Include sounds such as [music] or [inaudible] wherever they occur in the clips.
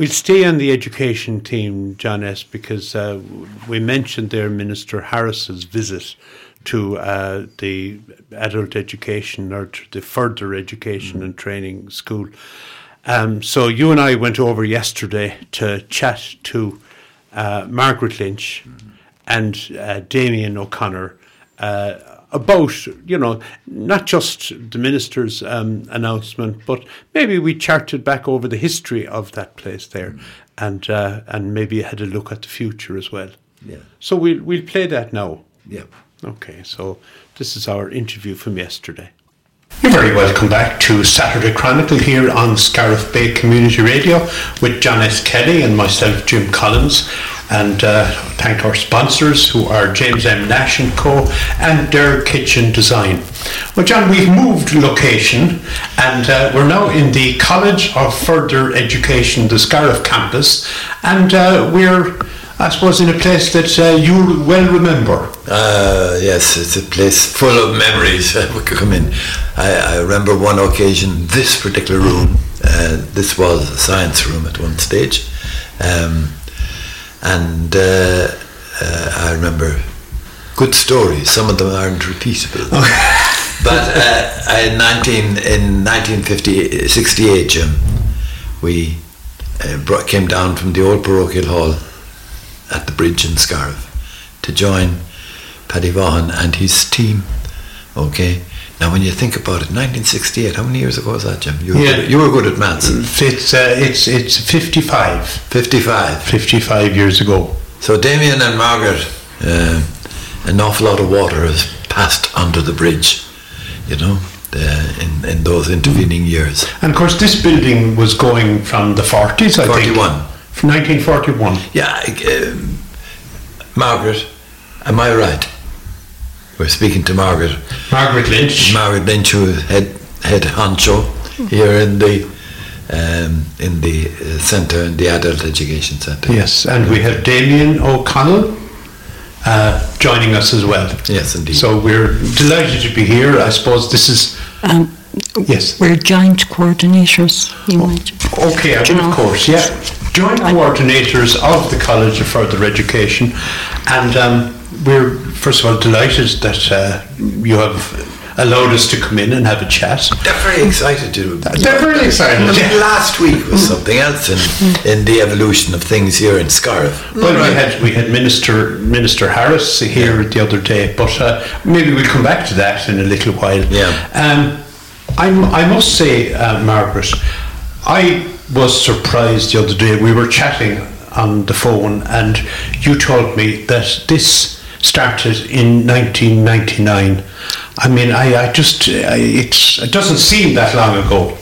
We'll stay on the education team, John S., because uh, we mentioned there Minister Harris's visit to uh, the adult education or the further education mm. and training school. Um, so you and I went over yesterday to chat to uh, Margaret Lynch mm. and uh, Damien O'Connor uh, about, you know, not just the minister's um, announcement, but maybe we charted back over the history of that place there, mm. and uh, and maybe had a look at the future as well. Yeah. So we'll we'll play that now. Yeah. Okay. So this is our interview from yesterday. You're very welcome back to Saturday Chronicle here on Scariff Bay Community Radio with John S. Kelly and myself, Jim Collins and uh, thank our sponsors who are James M. Nash & Co. and Derg Kitchen Design. Well, John, we've moved location and uh, we're now in the College of Further Education, the Scariff campus, and uh, we're I suppose in a place that uh, you well remember. Uh, yes, it's a place full of memories. [laughs] we could come in. I, I, remember one occasion, this particular room, uh, this was a science room at one stage. Um, and uh, uh, I remember good stories. Some of them aren't repeatable. Okay. [laughs] but uh, in 19 in 1968, Jim, we uh, brought, came down from the old parochial hall at the bridge in Scariff to join Paddy Vaughan and his team. Okay, now, when you think about it, 1968, how many years ago was that, Jim? You were, yeah. good, you were good at maths. It's, uh, it's, it's 55. 55. 55 years ago. So Damien and Margaret, uh, an awful lot of water has passed under the bridge, you know, uh, in, in those intervening years. And of course, this building was going from the 40s, I 41. think. From 1941. Yeah, uh, Margaret, am I right? We're speaking to Margaret. Margaret Lynch. Margaret Lynch, who is head head honcho here in the um, in the uh, centre, in the adult education centre. Yes, and we have Damien O'Connor uh, joining us as well. Yes, indeed. So we're delighted to be here. I suppose this is. Um, yes. We're joint coordinators. You oh, okay, of course, yeah. Joint coordinators of the College of Further Education, and um, we're first of all delighted that uh, you have allowed us to come in and have a chat. They're very excited to. They're very excited. I mean, last week was something else in, in the evolution of things here in Scariff. Well, right. we had we had Minister Minister Harris here yeah. the other day, but uh, maybe we'll come back to that in a little while. Yeah. Um, I I must say, uh, Margaret, I was surprised the other day. We were chatting on the phone, and you told me that this started in 1999. I mean, I, I just, I, it doesn't seem that long ago.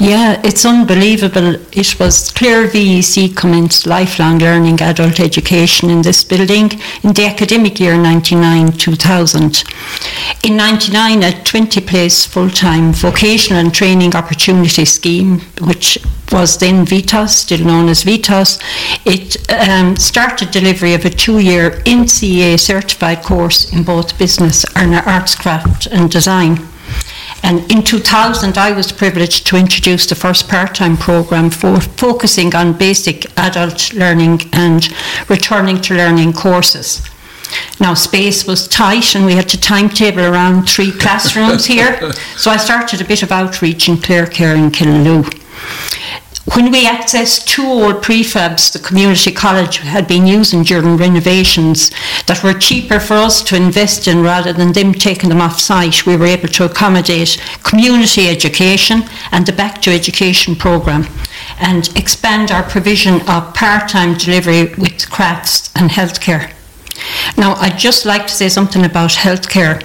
Yeah, it's unbelievable. It was Clare VEC commenced lifelong learning adult education in this building in the academic year 99-2000. In 99, a 20-place full-time vocational and training opportunity scheme, which was then VTOS, still known as VTOS, it um, started delivery of a two-year NCEA certified course in both business and arts, craft and design. And in 2000, I was privileged to introduce the first part time programme for focusing on basic adult learning and returning to learning courses. Now, space was tight, and we had to timetable around three classrooms here. [laughs] So I started a bit of outreach in Clarecare and Killaloe. When we accessed two old prefabs the community college had been using during renovations that were cheaper for us to invest in rather than them taking them off site, we were able to accommodate community education and the Back to Education programme and expand our provision of part-time delivery with crafts and healthcare. Now, I'd just like to say something about healthcare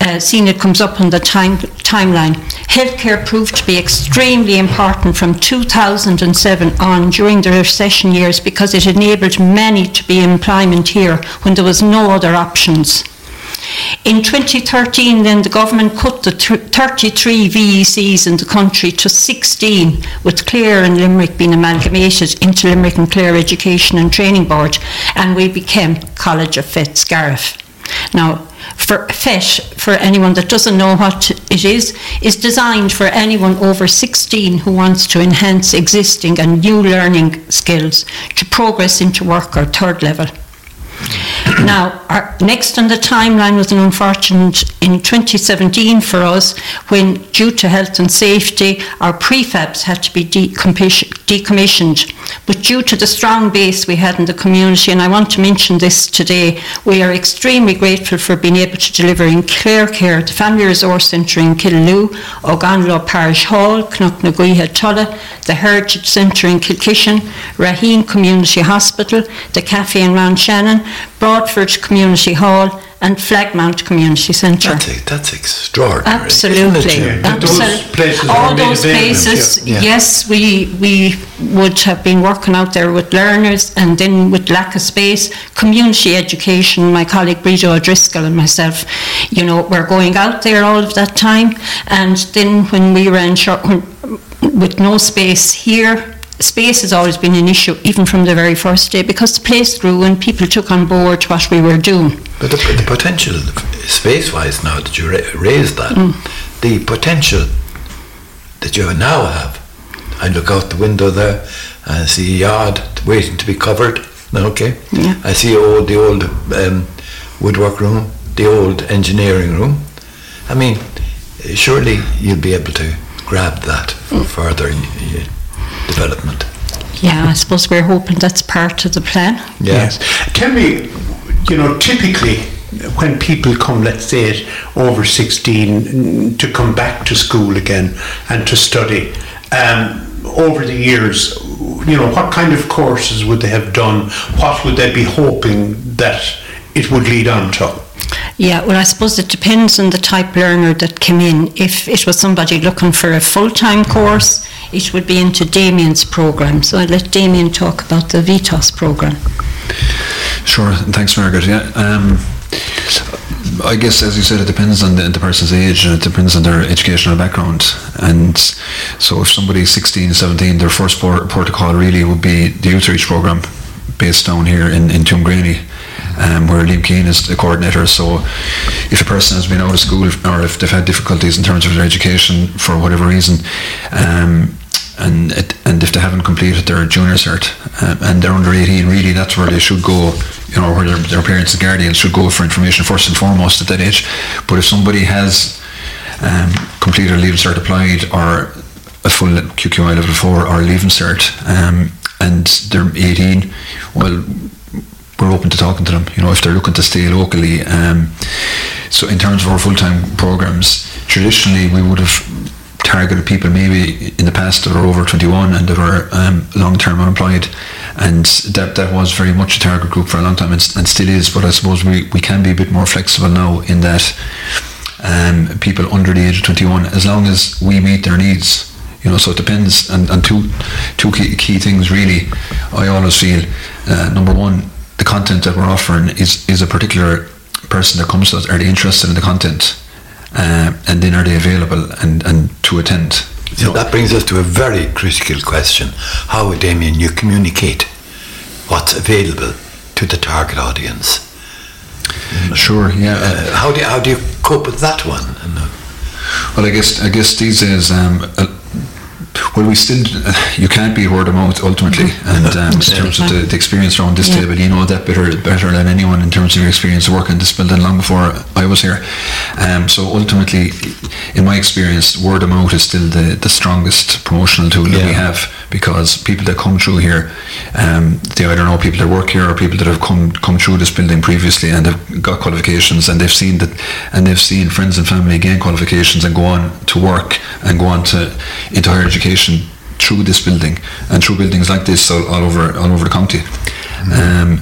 uh, seen it comes up on the time, timeline. Healthcare proved to be extremely important from 2007 on during the recession years because it enabled many to be employment here when there was no other options. In 2013, then the government cut the 33 VECs in the country to 16, with Clare and Limerick being amalgamated into Limerick and Clare Education and Training Board, and we became College of Scariff. Now, for FET, for anyone that doesn't know what it is, is designed for anyone over 16 who wants to enhance existing and new learning skills to progress into work or third level. Now, our next on the timeline was an unfortunate in 2017 for us when, due to health and safety, our prefabs had to be decommissioned. But due to the strong base we had in the community, and I want to mention this today, we are extremely grateful for being able to deliver in Clare Care, the Family Resource Centre in Killaloe, Ogonnelloe Parish Hall, Knocknaguiha Tulla, the Heritage Centre in Kilkishen, Raheen Community Hospital, the Cafe in Mount Shannon, Broadford Community Hall, and Flagmount Community Centre. That's, that's extraordinary. Absolutely. Yeah, Absolutely. those All those places, yeah. Yeah. yes, we we would have been working out there with learners and then with lack of space, community education, my colleague Brito O'Driscoll and myself, you know, were going out there all of that time. And then when we ran short, when, with no space here, space has always been an issue, even from the very first day, because the place grew and people took on board what we were doing. But the, the potential, space-wise now that you ra- raised that, the potential that you now have, I look out the window there and I see a yard waiting to be covered. Okay, Yeah. I see old the old um, woodwork room, the old engineering room. I mean, surely you'll be able to grab that for further uh, development. Yeah, I suppose we're hoping that's part of the plan. Yes. Tell me, you know, typically when people come, let's say it, over 16 mm, to come back to school again and to study, um, over the years, you know, what kind of courses would they have done? What would they be hoping that it would lead on to? Yeah, well, I suppose it depends on the type learner that came in. If it was somebody looking for a full-time course, it would be into Damien's program. So I'll let Damien talk about the VTOS program. Sure, thanks, Margaret. Yeah, um, I guess as you said, it depends on the, the person's age and it depends on their educational background. And so, if somebody's 16, 17, their first port, protocol really would be the outreach program based down here in in Tuamgraney. Um, where Liam Keane is the coordinator. So, if a person has been out of school or if they've had difficulties in terms of their education for whatever reason, um, and it, and if they haven't completed their junior cert uh, and they're under 18 really that's where they should go you know where their, their parents and guardians should go for information first and foremost at that age. But if somebody has um, completed a leaving cert applied or a full QQI level 4 or leaving cert um, and they're 18 well we're open to talking to them you know if they're looking to stay locally um, so in terms of our full-time programs traditionally we would have targeted people maybe in the past that are over 21 and that are um, long-term unemployed. And that that was very much a target group for a long time and, and still is but I suppose we, we can be a bit more flexible now in that um, people under the age of 21 as long as we meet their needs you know so it depends. And, and two two key, key things really I always feel uh, number one the content that we're offering is is a particular person that comes to us are they interested in the content uh, and then are they available and, and to attend So that brings us to a very critical question. How, Damien, you communicate what's available to the target audience? sure yeah uh, how, do you, how do you cope with that one? Well, I guess I guess these days, um, uh, well, we still uh, you can't be word of mouth ultimately, and um, in terms of the, the experience around this Yeah. table, you know that better better than anyone in terms of your experience working this building long before I was here. Um, so ultimately, in my experience, word of mouth is still the, the strongest promotional tool that we have because people that come through here, um, they either know people that work here or people that have come come through this building previously and have got qualifications and they've seen that and they've seen friends and family gain qualifications and go on to work and go on to into higher education through this building and through buildings like this all, all over all over the county. Um,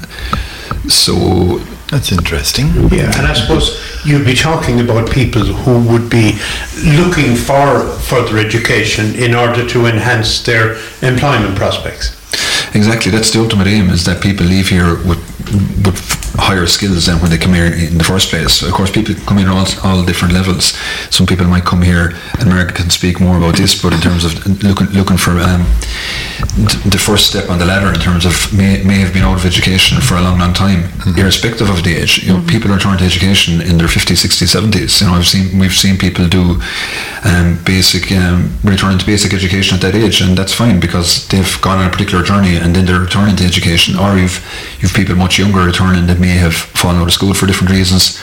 so that's interesting. Yeah, and I suppose you'd be talking about people who would be looking for further education in order to enhance their employment prospects. Exactly, that's the ultimate aim: is that people leave here with, with higher skills than when they come here in the first place. Of course, people come in all, all different levels. Some people might come here, and Margaret can speak more about this, but in terms of looking looking for um, the first step on the ladder in terms of may, may have been out of education for a long, long time, mm-hmm. irrespective of the age. You know, mm-hmm. people return to education in their 50s, 60s, 70s. You know, I've seen we've seen people do um, basic um, return to basic education at that age, and that's fine because they've gone on a particular journey and then they're returning to education. Or you've you've people much younger returning that may have fallen out of school for different reasons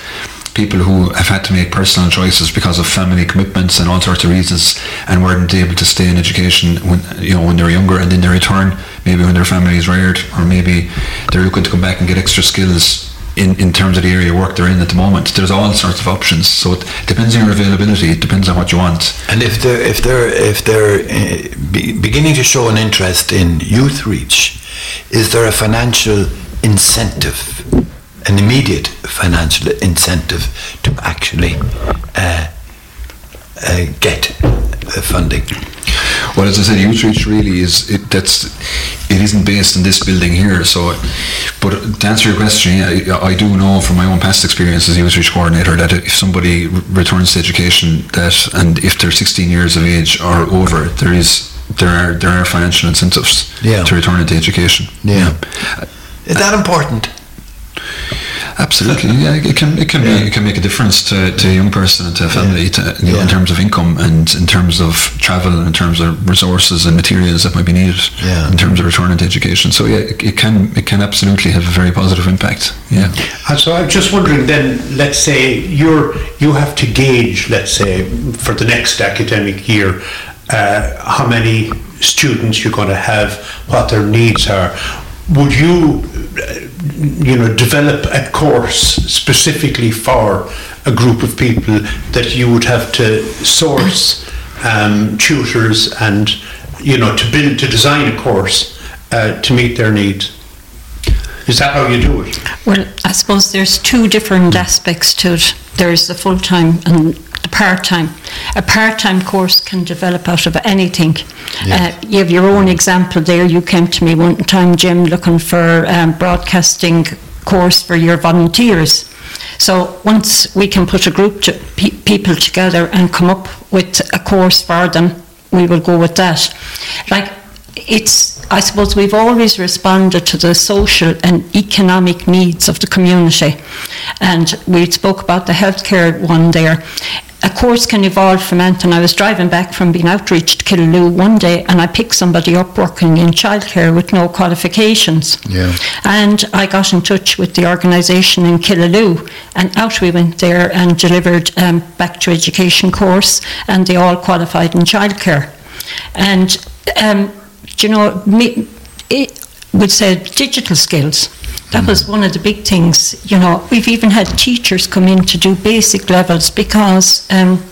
people who have had to make personal choices because of family commitments and all sorts of reasons and weren't able to stay in education when you know when they're younger and then they return maybe when their family is reared or maybe they're looking to come back and get extra skills in, in terms of the area of work they're in at the moment. There's all sorts of options. So it depends on your availability. It depends on what you want. And if they're if they're if they're uh, be, beginning to show an interest in youth reach, is there a financial incentive an immediate financial incentive to actually uh, uh, get funding. Well, as I said, Youth Reach really is it, that's it isn't based in this building here. So, but to answer your question, I, I do know from my own past experience as Youth Reach coordinator that if somebody returns to education, that and if they're 16 years of age or over, there is there are there are financial incentives yeah. to return into education. Yeah. yeah. Is that important? Absolutely, yeah. It can it can yeah. be it can make a difference to, to a young person and to a family yeah. to, you know, yeah. in terms of income and in terms of travel, and in terms of resources and materials that might be needed. Yeah. In terms of returning to education, so yeah, it, it, can it can absolutely have a very positive impact. Yeah. And so I'm just wondering then, let's say you're you have to gauge, let's say, for the next academic year, uh, how many students you're going to have, what their needs are. Would you you know, develop a course specifically for a group of people that you would have to source um, tutors and, you know, to build, to design a course uh, to meet their needs. Is that how you do it? Well, I suppose there's two different aspects to it. There's the full time and the part time. A part time course can develop out of anything. Uh, you have your own example there. You came to me one time, Jim, looking for um, broadcasting course for your volunteers. So once we can put a group of pe- people together and come up with a course for them, we will go with that. Like it's I suppose we've always responded to the social and economic needs of the community. And we spoke about the healthcare one there a course can evolve from anything. I was driving back from being outreach to Killaloe one day and I picked somebody up working in childcare with no qualifications. Yeah. And I got in touch with the organisation in Killaloe and out we went there and delivered um, back to education course and they all qualified in childcare. And, um, you know, me, it would say digital skills that was one of the big things. You know, we've even had teachers come in to do basic levels because, um,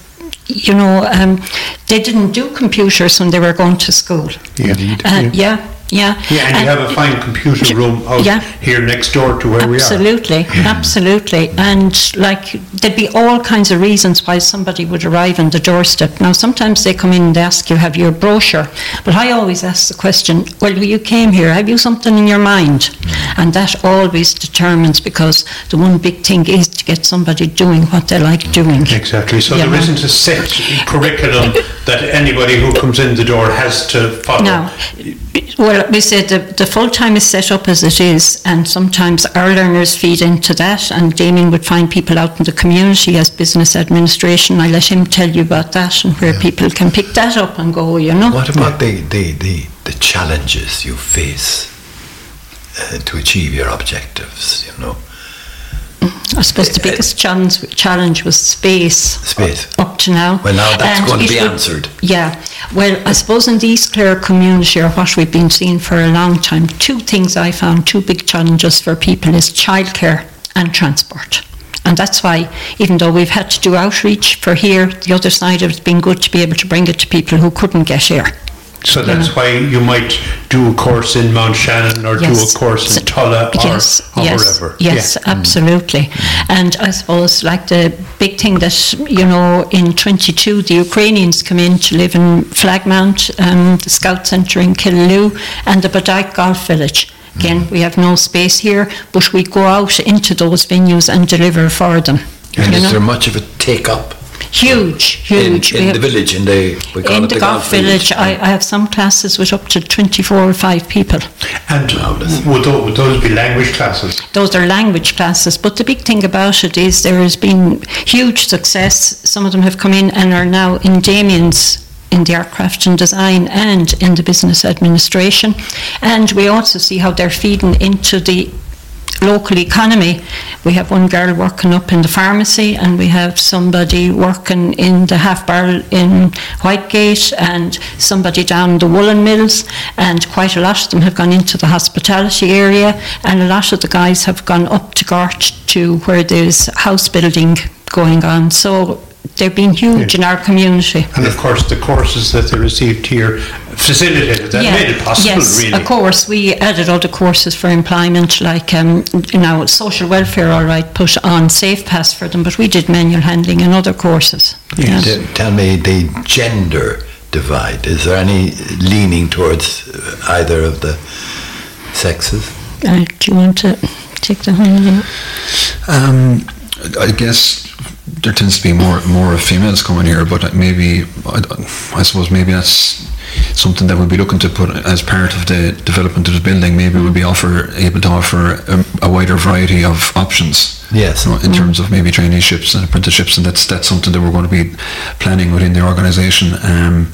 you know, um, they didn't do computers when they were going to school. Yeah, uh, yeah. Yeah. Yeah, and, and you have a fine computer room out yeah. here next door to where absolutely, we are. Absolutely, absolutely. And like there'd be all kinds of reasons why somebody would arrive on the doorstep. Now sometimes they come in and ask you, have you a brochure? But I always ask the question, well, you came here, have you something in your mind? And that always determines because the one big thing is to get somebody doing what they like doing. Exactly. So there not a set curriculum that anybody who comes in the door has to follow. No. Well, we said the, the full time is set up as it is, and sometimes our learners feed into that. And Damien would find people out in the community as business administration. I let him tell you about that and where yeah. people can pick that up and go, you know. What about the, the, the, the challenges you face uh, to achieve your objectives, you know? I suppose the uh, uh, biggest challenge, challenge was space. Space. Up to now. Well, now that's and going to be would, answered. Yeah. Well, I suppose in the East Clare community, or what we've been seeing for a long time, two things I found, two big challenges for people is childcare and transport. And that's why, even though we've had to do outreach for here, the other side of it's been good to be able to bring it to people who couldn't get here. So that's why you might do a course in Mount Shannon or yes. do a course in Tulla or, yes, or yes, wherever. Yes, yeah. absolutely. Mm. And I suppose like the big thing that, you know, in 22 the Ukrainians come in to live in Flagmount, um, the Scout Centre in Killaloe and the Bodyke Golf Village Again, we have no space here, but we go out into those venues and deliver for them. And is know? there much of a take up Huge, huge. We in the village? In the we call in it the golf village, I, I have some classes with up to 24 or 5 people. And uh, would those, would those be language classes? Those are language classes, but the big thing about it is there has been huge success. Some of them have come in and are now in Damien's in the art, craft and design and in the business administration. And we also see how they're feeding into the local economy. We have one girl working up in the pharmacy and we have somebody working in the half barrel in Whitegate and somebody down the woolen mills and quite a lot of them have gone into the hospitality area and a lot of the guys have gone up to Gort to where there's house building going on. So they've been huge in our community. And of course, the courses that they received here facilitated that, made it possible, yes, really. of course. We added other courses for employment, like um, you know, social welfare. All right, put on Safe Pass for them, but we did manual handling and other courses. Yes. T- Tell me the gender divide. Is there any leaning towards either of the sexes? Uh, do you want to take the hand? Um, I guess there tends to be more more of females coming here, but maybe I, I suppose maybe that's something that we'll be looking to put as part of the development of the building. Maybe we'll be offer able to offer a, a wider variety of options. Yes. you know, in terms of maybe traineeships and apprenticeships, and that's that's something that we're going to be planning within the organisation. Um,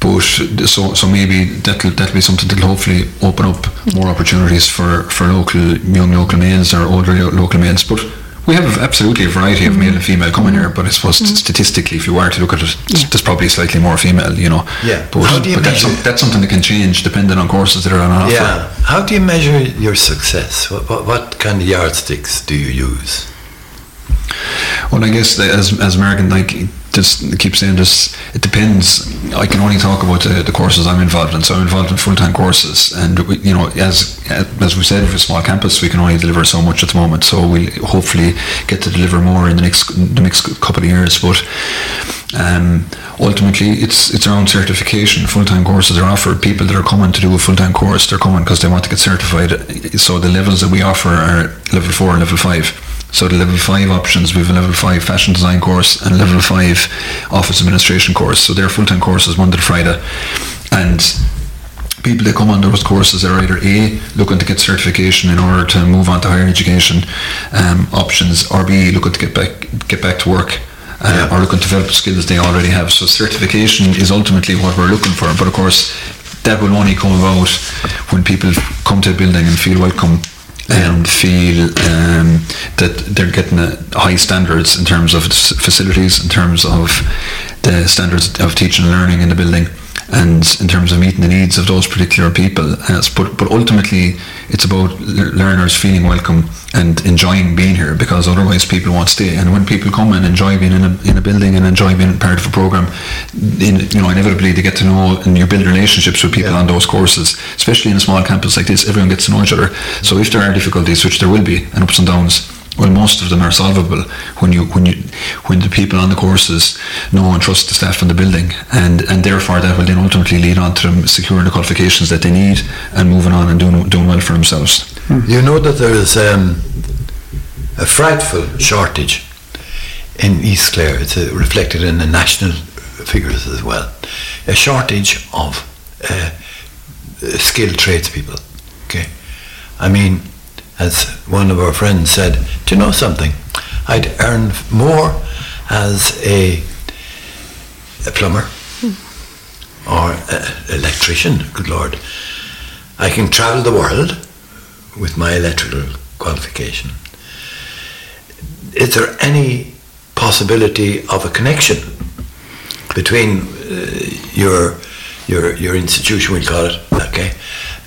but so so maybe that'll that'll be something that'll hopefully open up more opportunities for for local young local males or older local males. But we have absolutely a variety of male and mm-hmm. female coming here. But I mm-hmm. suppose mm-hmm. statistically, if you were to look at it, Yeah. there's probably slightly more female. You know. Yeah. But, How do you but that's, some, that's something that can change depending on courses that are on offer. Yeah. How do you measure your success? What, what, what kind of yardsticks do you use? Well, I guess as as American, like just keep saying this, it depends. I can only talk about the, the courses I'm involved in. So I'm involved in full time courses, and we, you know, as as we said, for a small campus, we can only deliver so much at the moment. So we'll hopefully get to deliver more in the next the next couple of years. But um, ultimately, it's it's own certification. Full time courses are offered. People that are coming to do a full time course, they're coming because they want to get certified. So the levels that we offer are level four and level five. So the level five options, we have a level five fashion design course and a level five office administration course. So they're full-time courses Monday to Friday. And people that come on those courses are either A, looking to get certification in order to move on to higher education um, options, or B, looking to get back get back to work. Uh, or looking to develop skills they already have. So certification is ultimately what we're looking for. But of course, that will only come about when people come to a building and feel welcome and feel um, that they're getting high standards in terms of facilities, in terms of the standards of teaching and learning in the building, and in terms of meeting the needs of those particular people. Uh, but, but ultimately, it's about learners feeling welcome and enjoying being here because otherwise people won't stay. And when people come and enjoy being in a, in a building and enjoy being part of a program, in, you know, inevitably they get to know and you build relationships with people Yeah. on those courses, especially in a small campus like this, everyone gets to know each other. So if there are difficulties, which there will be, and ups and downs, well, most of them are solvable when you when you when the people on the courses know and trust the staff in the building, and and therefore that will then ultimately lead on to them securing the qualifications that they need and moving on and doing doing well for themselves. You know that there is um, a frightful shortage in East Clare. It's uh, reflected in the national figures as well. A shortage of uh, uh, skilled tradespeople. Okay, I mean, as one of our friends said, do you know something? I'd earn more as a, a plumber or an electrician. Good Lord, I can travel the world with my electrical qualification. Is there any possibility of a connection between uh, your your your institution, we'll call it, okay,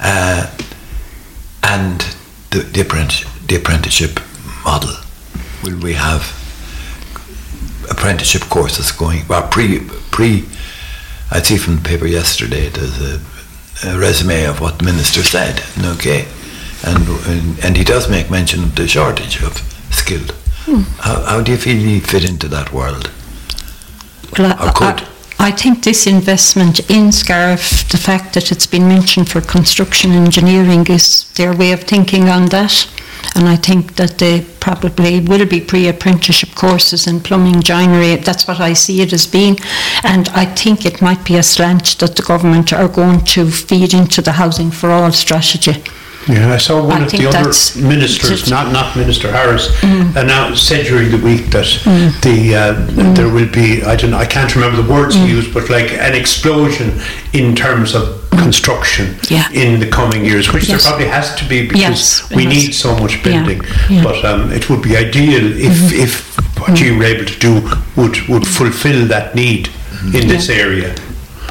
uh, and the, the, apprentice, the apprenticeship model? Will we have apprenticeship courses going? Well, pre pre. I see from the paper yesterday. There's a, a resume of what the minister said. Okay, and, and and he does make mention of the shortage of skilled. Hmm. How, how do you feel you fit into that world? Well, I- Or could? I- I think this investment in Scariff, the fact that it's been mentioned for construction engineering, is their way of thinking on that. And I think that they probably will be pre-apprenticeship courses in plumbing, joinery. That's what I see it as being. And I think it might be a slant that the government are going to feed into the housing for all strategy. Yeah, I saw one I of think the other that's- ministers, not not Minister Harris, Mm. announced said during the week that the uh, Mm. there will be I don't know, I can't remember the words he used, but like an explosion in terms of construction Mm. Yeah. in the coming years, which Yes. there probably has to be because Yes, it we has. need so much building. yeah. Mm-hmm. But um, it would be ideal if if what you were able to do would would fulfil that need in this area.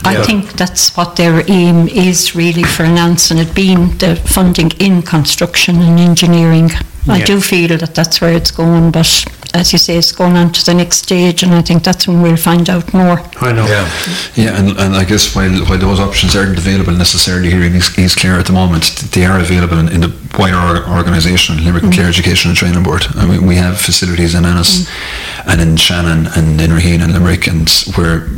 I Yeah. think that's what their aim is really for announcing it being the funding in construction and engineering. I do feel that that's where it's going, but as you say, it's going on to the next stage, and I think that's when we'll find out more. I know. Yeah. Yeah, and, and I guess while, while those options aren't available necessarily here in East, East Clare at the moment, they are available in, in the wider or- organisation, Limerick mm. and Clare Education and Training Board. I mean, we have facilities in Ennis mm. and in Shannon and in Raheen and Limerick, and where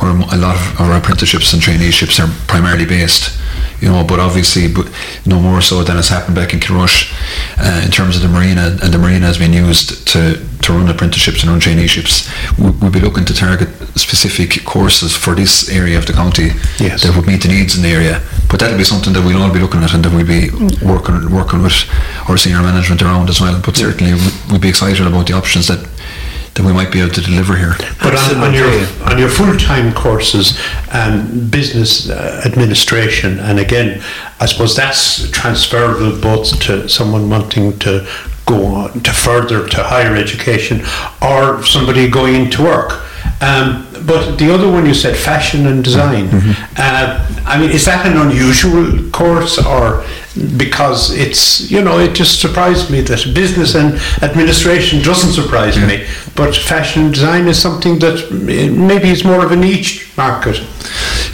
where a lot of our apprenticeships and traineeships are primarily based. You know, but obviously, but no more so than has happened back in Kilrush uh, in terms of the marina, and the marina has been used to, to run apprenticeships and run traineeships. We, we'll be looking to target specific courses for this area of the county Yes. that would meet the needs in the area. But that'll be something that we'll all be looking at and that we'll be working working with our senior management around as well. But certainly, we'd be excited about the options that that we might be able to deliver here. But on, on your on your full time courses, um, business uh, administration, and again, I suppose that's transferable both to someone wanting to go on to further to higher education, or somebody going into work. Um, but the other one you said fashion and design. Uh, I mean, is that an unusual course, or because it's you know it just surprised me that business and administration doesn't surprise me, but fashion design is something that maybe is more of a niche market.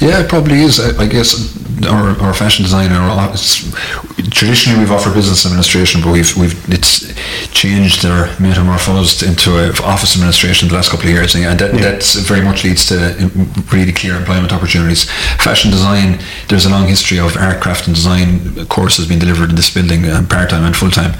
Yeah, it probably is. I, guess our, our fashion designer, our traditionally we've offered business administration, but we've we've it's changed or metamorphosed into a office administration the last couple of years, and that that's very much leads to really clear employment opportunities. Fashion design, there's a long history of art, craft, and design courses being delivered in this building, um, part time and full time,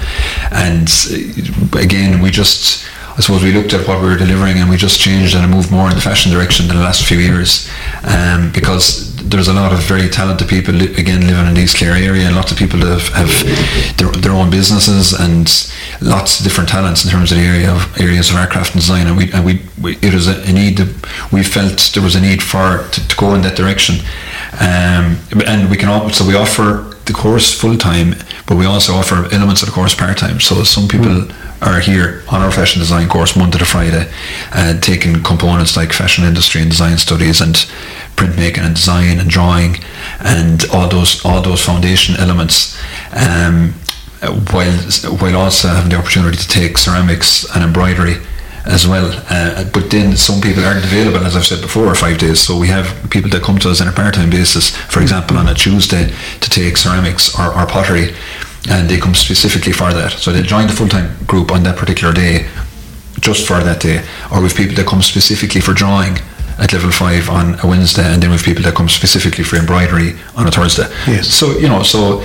and uh, again we just. I suppose we looked at what we were delivering and we just changed and moved more in the fashion direction in the last few years um, because there's a lot of very talented people li- again living in the East Clare area. And lots of people that have, have their, their own businesses and lots of different talents in terms of the area of areas of aircraft and design. And we, and we, we it was a, need we felt there was a need for to, to go in that direction. Um, and we can also we offer the course full time but we also offer elements of the course part time so some people are here on our fashion design course Monday to Friday, uh, taking components like fashion industry and design studies and printmaking and design and drawing and all those all those foundation elements. Um, while while also having the opportunity to take ceramics and embroidery as well. Uh, but then some people aren't available, as I've said before, five days. So we have people that come to us on a part-time basis, for example, on a Tuesday to take ceramics or, or pottery, and they come specifically for that. So they join the full-time group on that particular day, just for that day. Or we've people that come specifically for drawing at level five on a Wednesday, and then we've people that come specifically for embroidery on a Thursday. Yes. So you know, so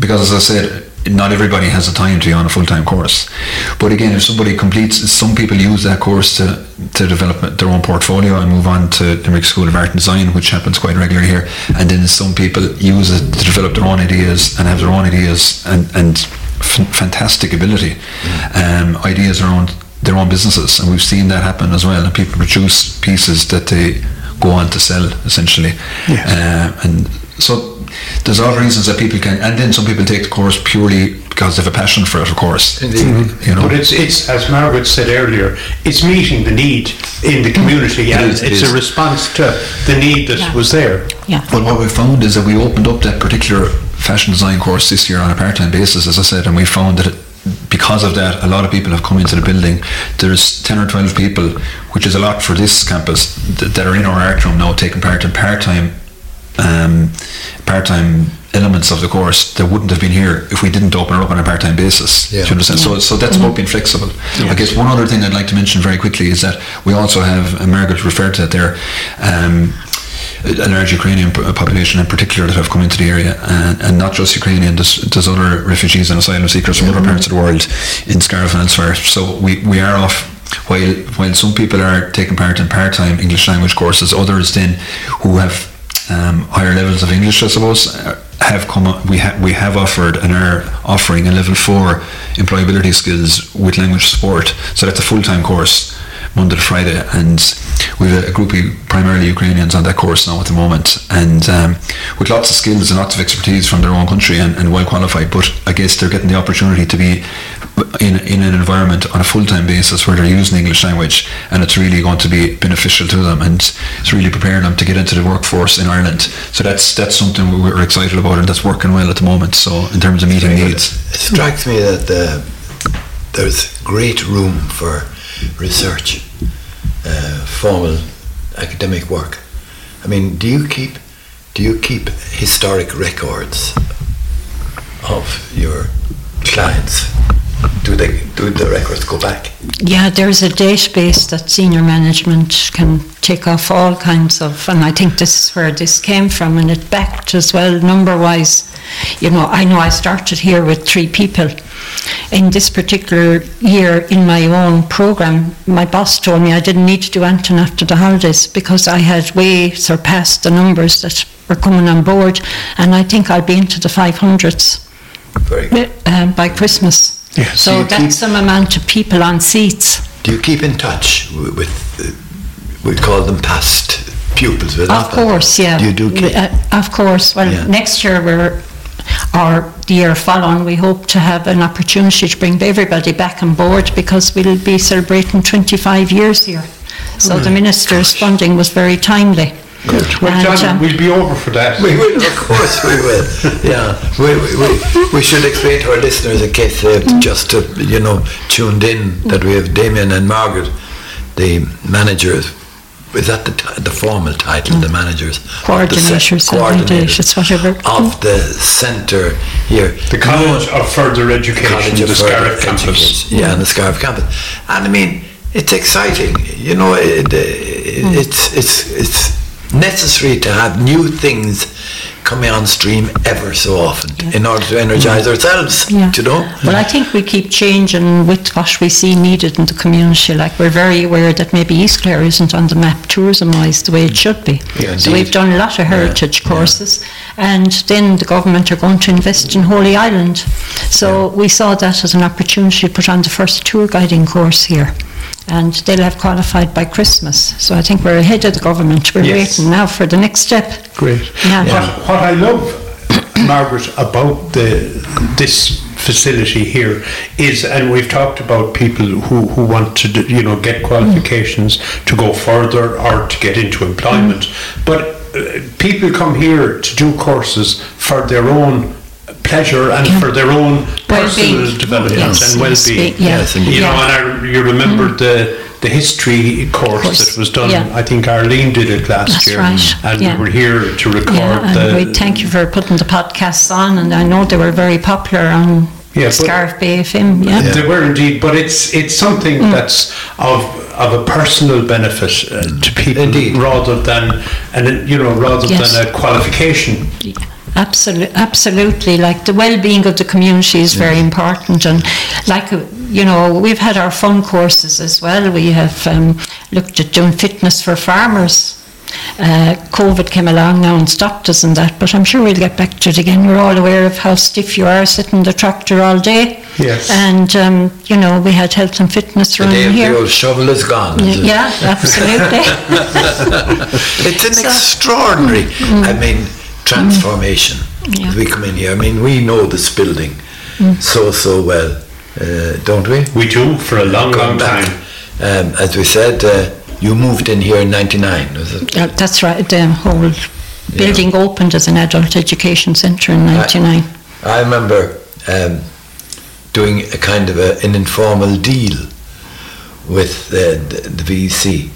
because as I said, not everybody has the time to be on a full-time course. But again, if somebody completes, some people use that course to, to develop their own portfolio and move on to Limerick School of Art and Design, which happens quite regularly here. And then some people use it to develop their own ideas and have their own ideas and, and f- fantastic ability, um, ideas around their own businesses. And we've seen that happen as well. And people produce pieces that they go on to sell, essentially. Yes. Uh, and so there's other reasons that people can, and then some people take the course purely because they have a passion for it, of course. Indeed. Mm-hmm. You know, But it's, it's as Margaret said earlier, it's meeting the need in the community, and is, it it's is. a response to the need that Yeah. was there. Yeah. But what we found is that we opened up that particular fashion design course this year on a part-time basis, as I said, and we found that it, because of that, a lot of people have come into the building. There's 10 or 12 people, which is a lot for this campus, that, that are in our art room now taking part in part-time um, part-time elements of the course that wouldn't have been here if we didn't open it up on a part-time basis. Yeah. Do you understand? So, so that's about being flexible. I guess one other thing I'd like to mention very quickly is that we also have, and Margaret referred to that there, um, a large Ukrainian population in particular that have come into the area, and, and not just Ukrainian, there's, there's other refugees and asylum seekers from other parts of the world in Scariff and elsewhere. So we, we are off, while, while some people are taking part in part-time English language courses, others then who have um, higher levels of English, I suppose, uh, have come. up- We have we have offered and are offering a level four employability skills with language support. So that's a full time course, Monday to Friday, and we've a, a group of primarily Ukrainians on that course now at the moment, and um, with lots of skills and lots of expertise from their own country and, and well qualified. But I guess they're getting the opportunity to be in, in an environment on a full-time basis where they're using English language and it's really going to be beneficial to them and it's really preparing them to get into the workforce in Ireland. So that's that's something we- we're excited about and that's working well at the moment. So in terms of meeting needs. It strikes me that uh, there's great room for research, uh, formal academic work. I mean, do you keep do you keep historic records of your clients? Do they do the records go back? Yeah, there's a database that senior management can take off all kinds of, and I think this is where this came from, and it backed as well number wise. You know, I know I started here with three people. In this particular year, in my own program, my boss told me I didn't need to do anything after the holidays because I had way surpassed the numbers that were coming on board, and I think I'll be into the 500s Very good. uh, by Christmas. Yeah, so so that's keep- some amount of people on seats. Do you keep in touch wi- with, uh, we call them past pupils? Of not that. course, yeah. You do keep, Uh, Of course. Well, Yeah. next year we're, or the year following, we hope to have an opportunity to bring everybody back on board because we'll be celebrating 25 years here. So the minister's funding was very timely. Good. Well, And, John, um, we'll be over for that. We will, of course we will. [laughs] Yeah, we, we, we, we should explain to our listeners in case they've just, uh, you know, tuned in that we have Damien and Margaret, the managers. Is that the, ti- the formal title, the managers? of the ce- Coordinators, coordinators whatever. Of the centre here. The College of Further Education, College the of Further Scariff campus. Education. Yeah, and the Scariff campus. And I mean, it's exciting. You know, it, it, Hmm. it's it's it's necessary to have new things coming on stream ever so often in order to energise ourselves. Yeah. You know. Well, I think we keep changing with what we see needed in the community. Like we're very aware that maybe East Clare isn't on the map tourism-wise the way it should be. Yeah, so we've done a lot of heritage courses, and then the government are going to invest in Holy Island. So we saw that as an opportunity to put on the first tour guiding course here. And they'll have qualified by Christmas. So I think we're ahead of the government. We're Yes. waiting now for the next step. Great. Yeah. What, what I love, [coughs] Margaret, about the this facility here is, and we've talked about people who, who want to, do- you know, get qualifications to go further or to get into employment, but uh, people come here to do courses for their own pleasure and for their own personal Well-being. development Yes, and well-being. yeah. Yes, indeed. You know, and I, you remember the the history course, Course, that was done. yeah. I think Arlene did it last That's year, right, and yeah. we were here to record Yeah, the. and we thank you for putting the podcasts on, and I know they were very popular on Yeah, Scariff Bay FM. Yeah, They were indeed, but it's it's something Mm. that's of of a personal benefit uh, to people Indeed. rather than and you know rather Yes. than a qualification. Absolutely, absolutely. Like the well-being of the community is very important, and like uh, you know, we've had our fun courses as well. We have um, looked at doing fitness for farmers. Uh, COVID came along now and stopped us in that, but I'm sure we'll get back to it again. We're all aware of how stiff you are sitting in the tractor all day. Yes. And, um, you know, we had health and fitness The running here. the old shovel is gone. it? Yeah, absolutely. [laughs] It's an So- extraordinary, I mean, transformation Yeah. we come in here. I mean, we know this building so, so well, uh, don't we? We do for a long, long back, time. Um, as we said, uh, you moved in here in 99, was it? Yeah, That's right, the whole building opened as an adult education centre in 99. I remember um, doing a kind of a, an informal deal with uh, the, the VEC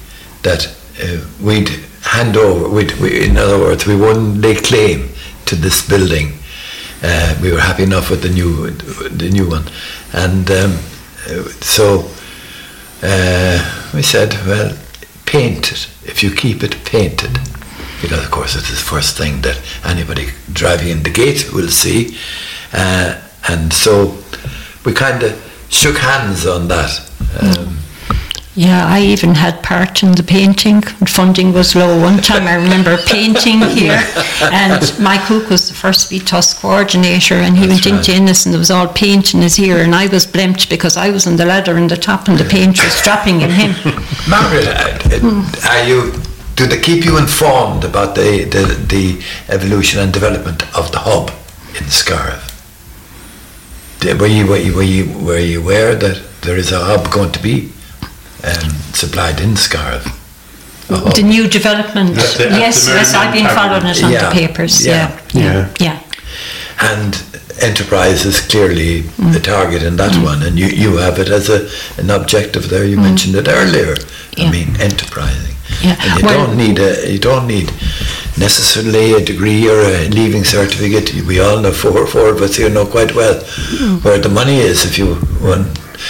that uh, we'd hand over, we, in other words, we wouldn't lay claim to this building. Uh, we were happy enough with the new the new one, and um, uh, so uh, we said, well, paint it. If you keep it painted, because of course it's the first thing that anybody driving in the gate will see, uh, and so we kind of shook hands on that. Um, Yeah, I even had part in the painting. Funding was low. One time I remember [laughs] painting here, and Mike Hook was the first VTOS coordinator, and he That's went into right. Ennis and there was all paint in his ear, and I was blimped because I was on the ladder in the top and the paint was dropping in him. [laughs] Margaret, uh, uh, are you? Do they keep you informed about the, the the evolution and development of the hub in Scariff? Were you were you were you, were you aware that there is a hub going to be um, supplied in Scariff? A? The oh. new development. At the- yes, the yes, I've been following it on Yeah, the papers. yeah, Yeah, yeah. yeah, yeah. and enterprise is clearly mm. the target in that mm. one, and you, you have it as a an objective there. You mm. mentioned it earlier. I mean, enterprising. Yeah. And you Well- don't need a you don't need necessarily a degree or a leaving certificate. We all know four four of us here know quite well where the money is if you want.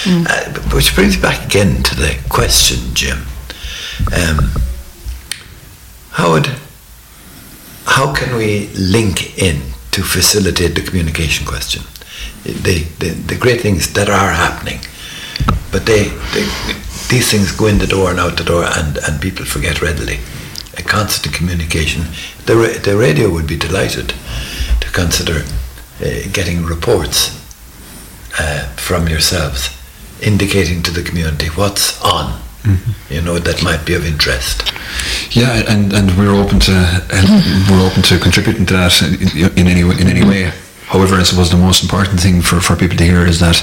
Uh, which brings me back again to the question, Jim. Um, how would how can we link in to facilitate the communication question? The, the, the great things that are happening, but they, they these things go in the door and out the door, and, and people forget readily. A constant communication. The, ra- the radio would be delighted to consider uh, getting reports uh, from yourselves indicating to the community what's on. You know that might be of interest. Yeah, and, and we're open to help, we're open to contributing to that in, in any in any way. However, I suppose the most important thing for, for people to hear is that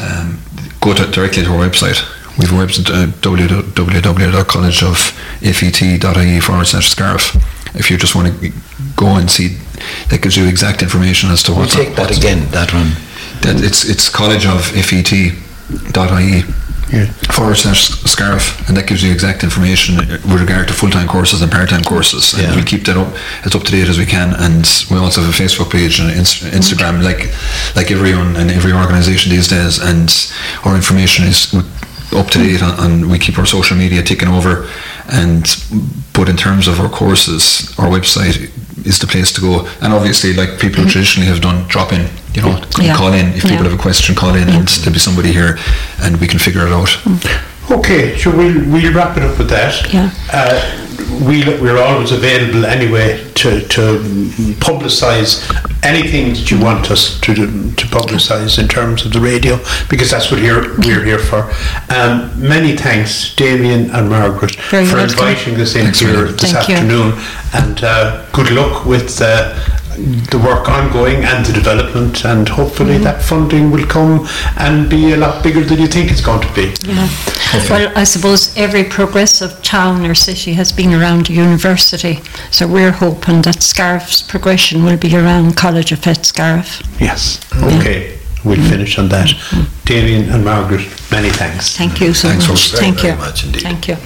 um, go to, directly to our website. We have a website uh, www.collegeofet.ie forward slash scariff. If you just want to go and see, that gives you exact information as to We'll what's take that again. That one. That it's it's collegeofet.ie Yeah. forward slash scariff, and that gives you exact information with regard to full time courses and part time courses. And Yeah. we'll keep that up as up to date as we can. And we also have a Facebook page and Inst- Instagram, like like everyone and every organisation these days. And our information is up to date, on, and we keep our social media ticking over. And but in terms of our courses, our website is the place to go. And obviously, like people mm-hmm. traditionally have done, drop in. You know, Yeah. call in if people Yeah. have a question. Call in, and there'll be somebody here, and we can figure it out. Okay, so we'll, we'll wrap it up with that. Yeah. Uh, we, we're always available anyway to, to publicise anything that you want us to do, to publicise in terms of the radio, because that's what here, we're here for. Um, many thanks, Damien and Margaret, Very for welcome. inviting us in Thanks, here this Thank you. afternoon, and uh, good luck with uh, the work ongoing and the development, and hopefully Mm-hmm. that funding will come and be a lot bigger than you think it's going to be. Yeah. Well, I suppose every progressive town or city has been around a university, so we're hoping that Scariff's progression will be around College of Fet Scariff. Yes. Okay. We'll finish on that. Damien and Margaret, many thanks. Thank you so Thanks, much. folks, very, Thank very you. much indeed. Thank you.